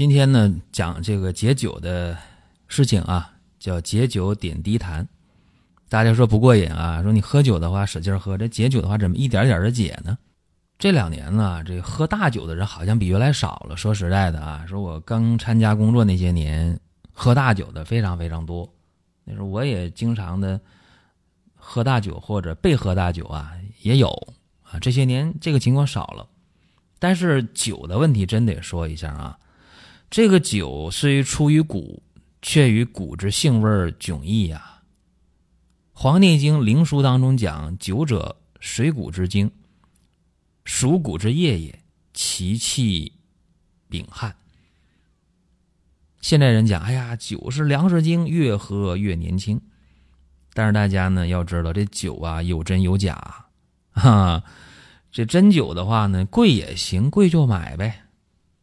今天呢，讲这个解酒的事情啊，叫解酒点滴谈。大家说不过瘾啊，说你喝酒的话使劲喝，这解酒的话怎么一点点的解呢？这两年呢，这喝大酒的人好像比原来少了。说实在的啊，说我刚参加工作那些年，喝大酒的非常非常多。那时候我也经常的喝大酒或者被喝大酒啊，也有啊。这些年这个情况少了，但是酒的问题真得说一下啊。这个酒虽出于谷，却与谷之性味迥异呀。《黄帝经·灵枢》当中讲：“酒者，水谷之精，属谷之液也，其气秉汗。”现代人讲：“哎呀，酒是粮食精，越喝越年轻。”但是大家呢要知道，这酒啊有真有假，哈。这真酒的话呢，贵也行，贵就买呗。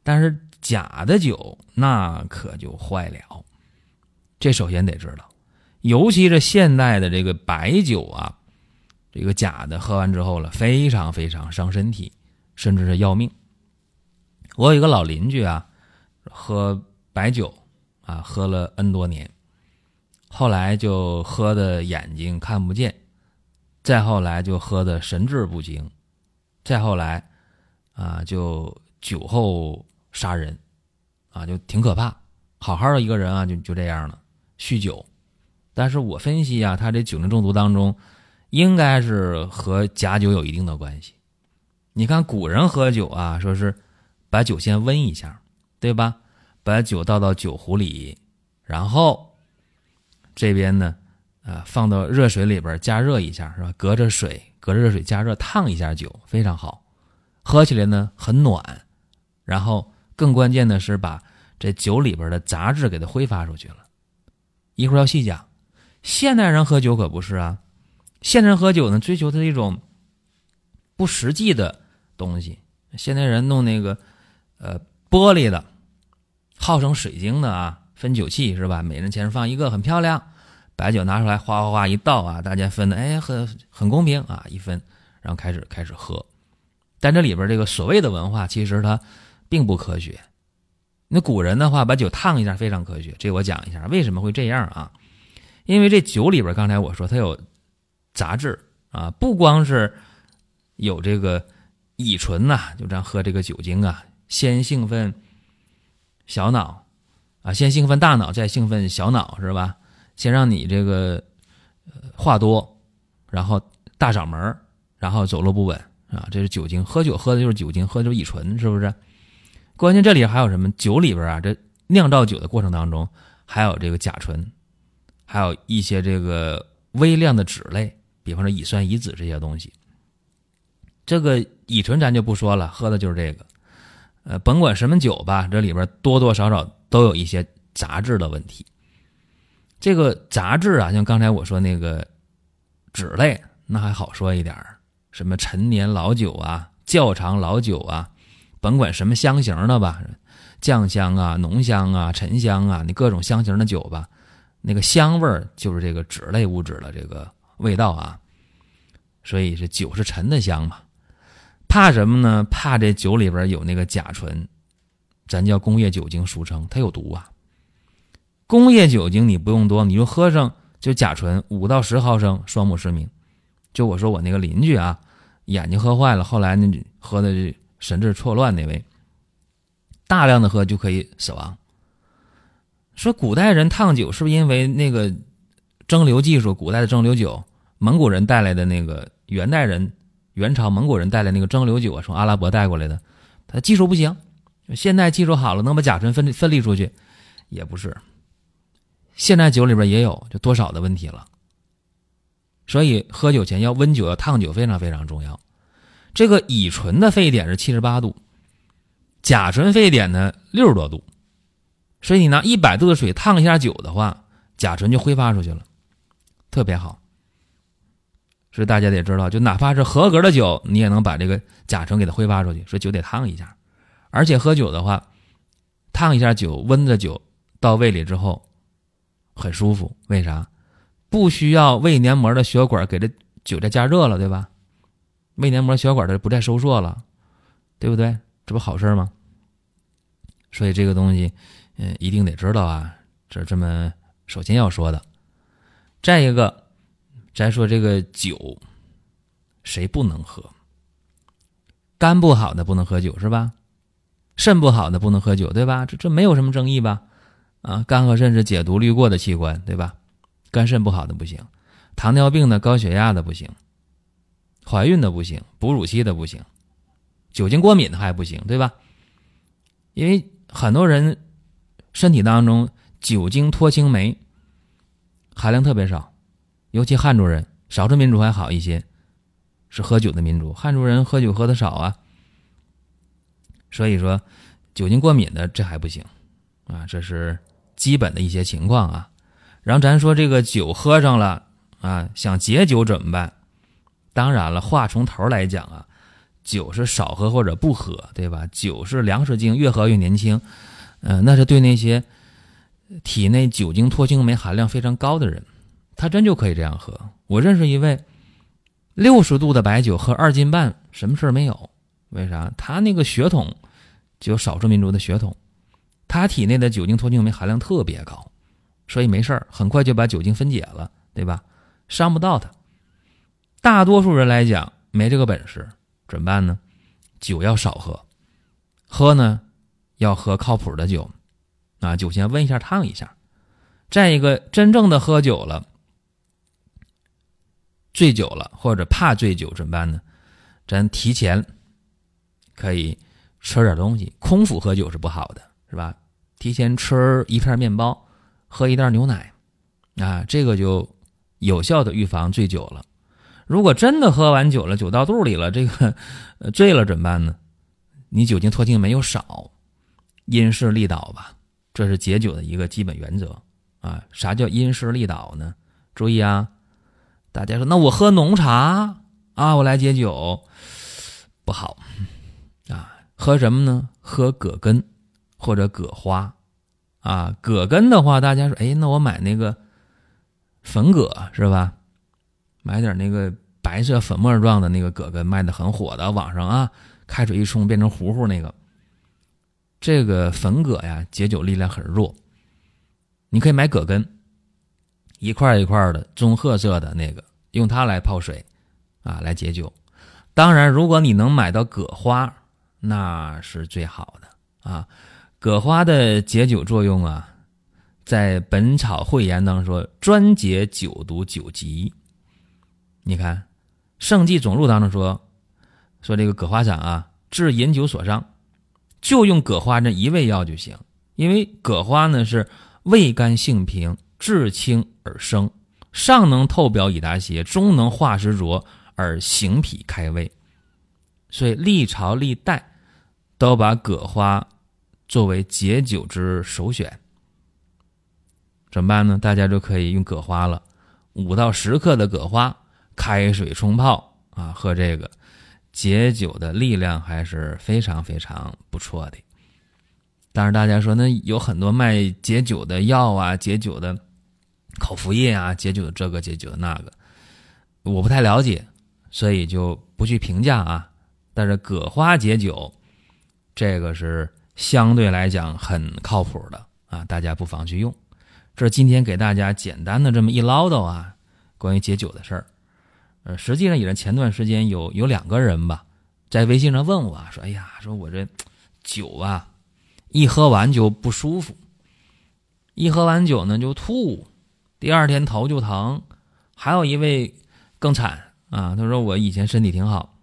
但是。假的酒那可就坏了，这首先得知道，尤其是现代的这个白酒啊，这个假的喝完之后了，非常非常伤身体，甚至是要命。我有一个老邻居啊，喝白酒啊，喝了 N 多年，后来就喝的眼睛看不见，再后来就喝的神志不清，再后来啊，就酒后。杀人，啊，就挺可怕。好好的一个人啊，就就这样了，酗酒。但是我分析啊，他这酒精中毒当中，应该是和假酒有一定的关系。你看古人喝酒啊，说是把酒先温一下，对吧？把酒倒到酒壶里，然后这边呢，啊，放到热水里边加热一下，是吧？隔着水，隔着热水加热烫一下酒，非常好，喝起来呢很暖，然后。更关键的是把这酒里边的杂质给它挥发出去了。一会儿要细讲。现代人喝酒可不是啊，现代人喝酒呢，追求的是一种不实际的东西。现代人弄那个呃玻璃的，号称水晶的啊，分酒器是吧？每人前面放一个，很漂亮。白酒拿出来，哗哗哗一倒啊，大家分的哎很很公平啊，一分，然后开始开始喝。但这里边这个所谓的文化，其实它。并不科学。那古人的话，把酒烫一下非常科学。这我讲一下为什么会这样啊？因为这酒里边，刚才我说它有杂质啊，不光是有这个乙醇呐，就这样喝这个酒精啊，先兴奋小脑啊，先兴奋大脑，再兴奋小脑是吧？先让你这个话多，然后大嗓门，然后走路不稳啊，这是酒精。喝酒喝的就是酒精，喝的就是乙醇，是不是？关键这里还有什么？酒里边啊，这酿造酒的过程当中，还有这个甲醇，还有一些这个微量的酯类，比方说乙酸、乙酯这些东西。这个乙醇咱就不说了，喝的就是这个。呃，甭管什么酒吧，这里边多多少少都有一些杂质的问题。这个杂质啊，像刚才我说那个酯类，那还好说一点什么陈年老酒啊，窖藏老酒啊。甭管什么香型的吧，酱香啊、浓香啊、沉香啊，你各种香型的酒吧，那个香味儿就是这个酯类物质的这个味道啊。所以这酒是沉的香嘛。怕什么呢？怕这酒里边有那个甲醇，咱叫工业酒精，俗称它有毒啊。工业酒精你不用多，你就喝上就甲醇五到十毫升，双目失明。就我说我那个邻居啊，眼睛喝坏了，后来呢喝的。神志错乱那位，大量的喝就可以死亡。说古代人烫酒是不是因为那个蒸馏技术？古代的蒸馏酒，蒙古人带来的那个元代人、元朝蒙古人带来那个蒸馏酒啊，从阿拉伯带过来的，他技术不行。现在技术好了，能把甲醇分分离出去，也不是。现在酒里边也有，就多少的问题了。所以喝酒前要温酒，要烫酒，非常非常重要。这个乙醇的沸点是七十八度，甲醇沸点呢六十多度，所以你拿一百度的水烫一下酒的话，甲醇就挥发出去了，特别好。所以大家得知道，就哪怕是合格的酒，你也能把这个甲醇给它挥发出去。所以酒得烫一下，而且喝酒的话，烫一下酒，温的酒到胃里之后很舒服。为啥？不需要胃黏膜的血管给这酒再加热了，对吧？胃黏膜血管它不再收缩了，对不对？这不好事吗？所以这个东西，嗯，一定得知道啊。这这么首先要说的。再一个，再说这个酒，谁不能喝？肝不好的不能喝酒是吧？肾不好的不能喝酒对吧？这这没有什么争议吧？啊，肝和肾是解毒滤过的器官对吧？肝肾不好的不行，糖尿病的、高血压的不行，怀孕的不行，哺乳期的不行。酒精过敏的还不行，对吧？因为很多人身体当中酒精脱氢酶含量特别少，尤其汉族人，少数民族还好一些，是喝酒的民族。汉族人喝酒喝的少啊，所以说酒精过敏的这还不行啊，这是基本的一些情况啊。然后咱说这个酒喝上了啊，想解酒怎么办？当然了，话从头来讲啊。酒是少喝或者不喝，对吧？酒是粮食精，越喝越年轻。嗯，那是对那些体内酒精脱氢酶含量非常高的人，他真就可以这样喝。我认识一位六十度的白酒喝二斤半，什么事儿没有？为啥？他那个血统就少数民族的血统，他体内的酒精脱氢酶含量特别高，所以没事儿，很快就把酒精分解了，对吧？伤不到他。大多数人来讲，没这个本事。怎么办呢？酒要少喝，喝呢要喝靠谱的酒，啊，酒先温一下烫一下。再一个，真正的喝酒了，醉酒了或者怕醉酒怎么办呢？咱提前可以吃点东西，空腹喝酒是不好的，是吧？提前吃一片面包，喝一袋牛奶，啊，这个就有效的预防醉酒了。如果真的喝完酒了，酒到肚里了，这个 醉了怎么办呢？你酒精脱氢没有少，因势利导吧，这是解酒的一个基本原则啊。啥叫因势利导呢？注意啊，大家说那我喝浓茶啊，我来解酒不好啊。喝什么呢？喝葛根或者葛花啊。葛根的话，大家说，哎，那我买那个粉葛是吧？买点那个白色粉末状的那个葛根，卖的很火的，网上啊，开水一冲变成糊糊那个。这个粉葛呀，解酒力量很弱。你可以买葛根，一块一块的棕褐色的那个，用它来泡水，啊，来解酒。当然，如果你能买到葛花，那是最好的啊。葛花的解酒作用啊，在《本草汇言》当中说，专解酒毒酒疾。你看，《圣济总录》当中说，说这个葛花散啊，治饮酒所伤，就用葛花这一味药就行。因为葛花呢是味甘性平，质清而生，上能透表以达邪，中能化湿浊而行脾开胃，所以历朝历代都把葛花作为解酒之首选。怎么办呢？大家就可以用葛花了，五到十克的葛花。开水冲泡啊，喝这个解酒的力量还是非常非常不错的。但是大家说，那有很多卖解酒的药啊，解酒的口服液啊，解酒的这个解酒的那个，我不太了解，所以就不去评价啊。但是葛花解酒，这个是相对来讲很靠谱的啊，大家不妨去用。这今天给大家简单的这么一唠叨啊，关于解酒的事儿。呃，实际上也是前段时间有有两个人吧，在微信上问我说：“哎呀，说我这酒啊，一喝完就不舒服，一喝完酒呢就吐，第二天头就疼。”还有一位更惨啊，他说：“我以前身体挺好，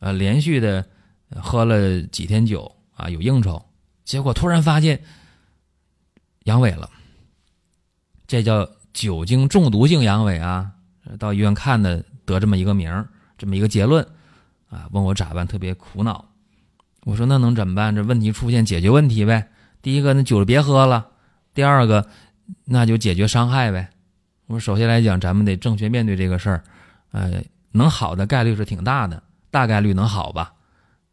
呃，连续的喝了几天酒啊，有应酬，结果突然发现阳痿了，这叫酒精中毒性阳痿啊，到医院看的。”得这么一个名儿，这么一个结论，啊，问我咋办，特别苦恼。我说那能怎么办？这问题出现，解决问题呗。第一个，那酒别喝了；第二个，那就解决伤害呗。我说首先来讲，咱们得正确面对这个事儿，呃，能好的概率是挺大的，大概率能好吧？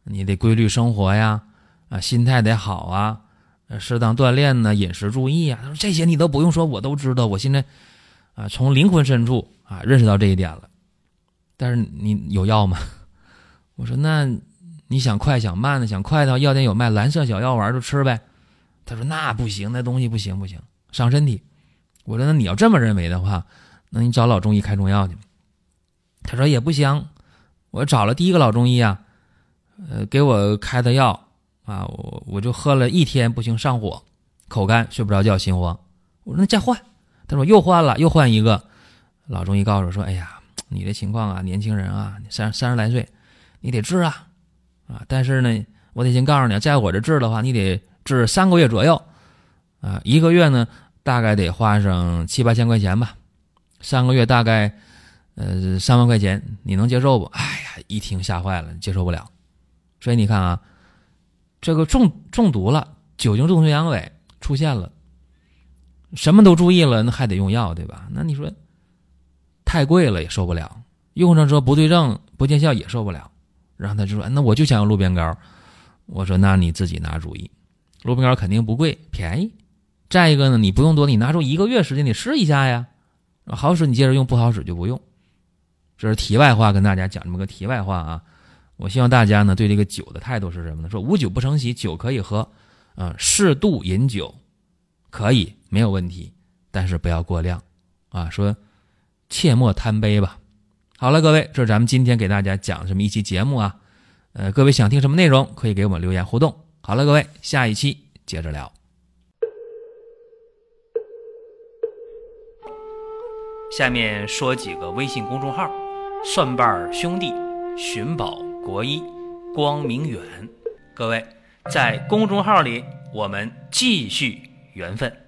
你得规律生活呀，啊，心态得好啊，适当锻炼呢，饮食注意啊。他说这些你都不用说，我都知道。我现在啊，从灵魂深处啊认识到这一点了。但是你有药吗？我说那你想快想慢的？想快的，药店有卖蓝色小药丸，就吃呗。他说那不行，那东西不行不行，伤身体。我说那你要这么认为的话，那你找老中医开中药去。他说也不行，我找了第一个老中医啊，呃，给我开的药啊，我我就喝了一天，不行上火，口干，睡不着觉，心慌。我说那再换。他说又换了，又换一个。老中医告诉我说，哎呀，你这情况啊，年轻人啊，三三十来岁，你得治啊，啊，但是呢，我得先告诉你，在我这治的话，你得。治三个月左右，啊，一个月呢大概得花上七八千块钱吧，三个月大概呃三万块钱，你能接受不？哎呀，一听吓坏了，接受不了。所以你看啊，这个中中毒了，酒精中毒阳痿出现了，什么都注意了，那还得用药，对吧？那你说太贵了也受不了，用上之后不对症不见效也受不了。然后他就说：“那我就想要鹿鞭膏。”我说：“那你自己拿主意。”鹿鞭膏肯定不贵，便宜。再一个呢，你不用多，你拿出一个月时间，你试一下呀。好使你接着用，不好使就不用。这是题外话，跟大家讲这么个题外话啊。我希望大家呢对这个酒的态度是什么呢？说无酒不成席，酒可以喝，啊，适度饮酒可以没有问题，但是不要过量啊。说切莫贪杯吧。好了，各位，这是咱们今天给大家讲这么一期节目啊。呃，各位想听什么内容，可以给我们留言互动。好了，各位，下一期接着聊。下面说几个微信公众号：蒜瓣兄弟、寻宝国医、光明远。各位在公众号里，我们继续缘分。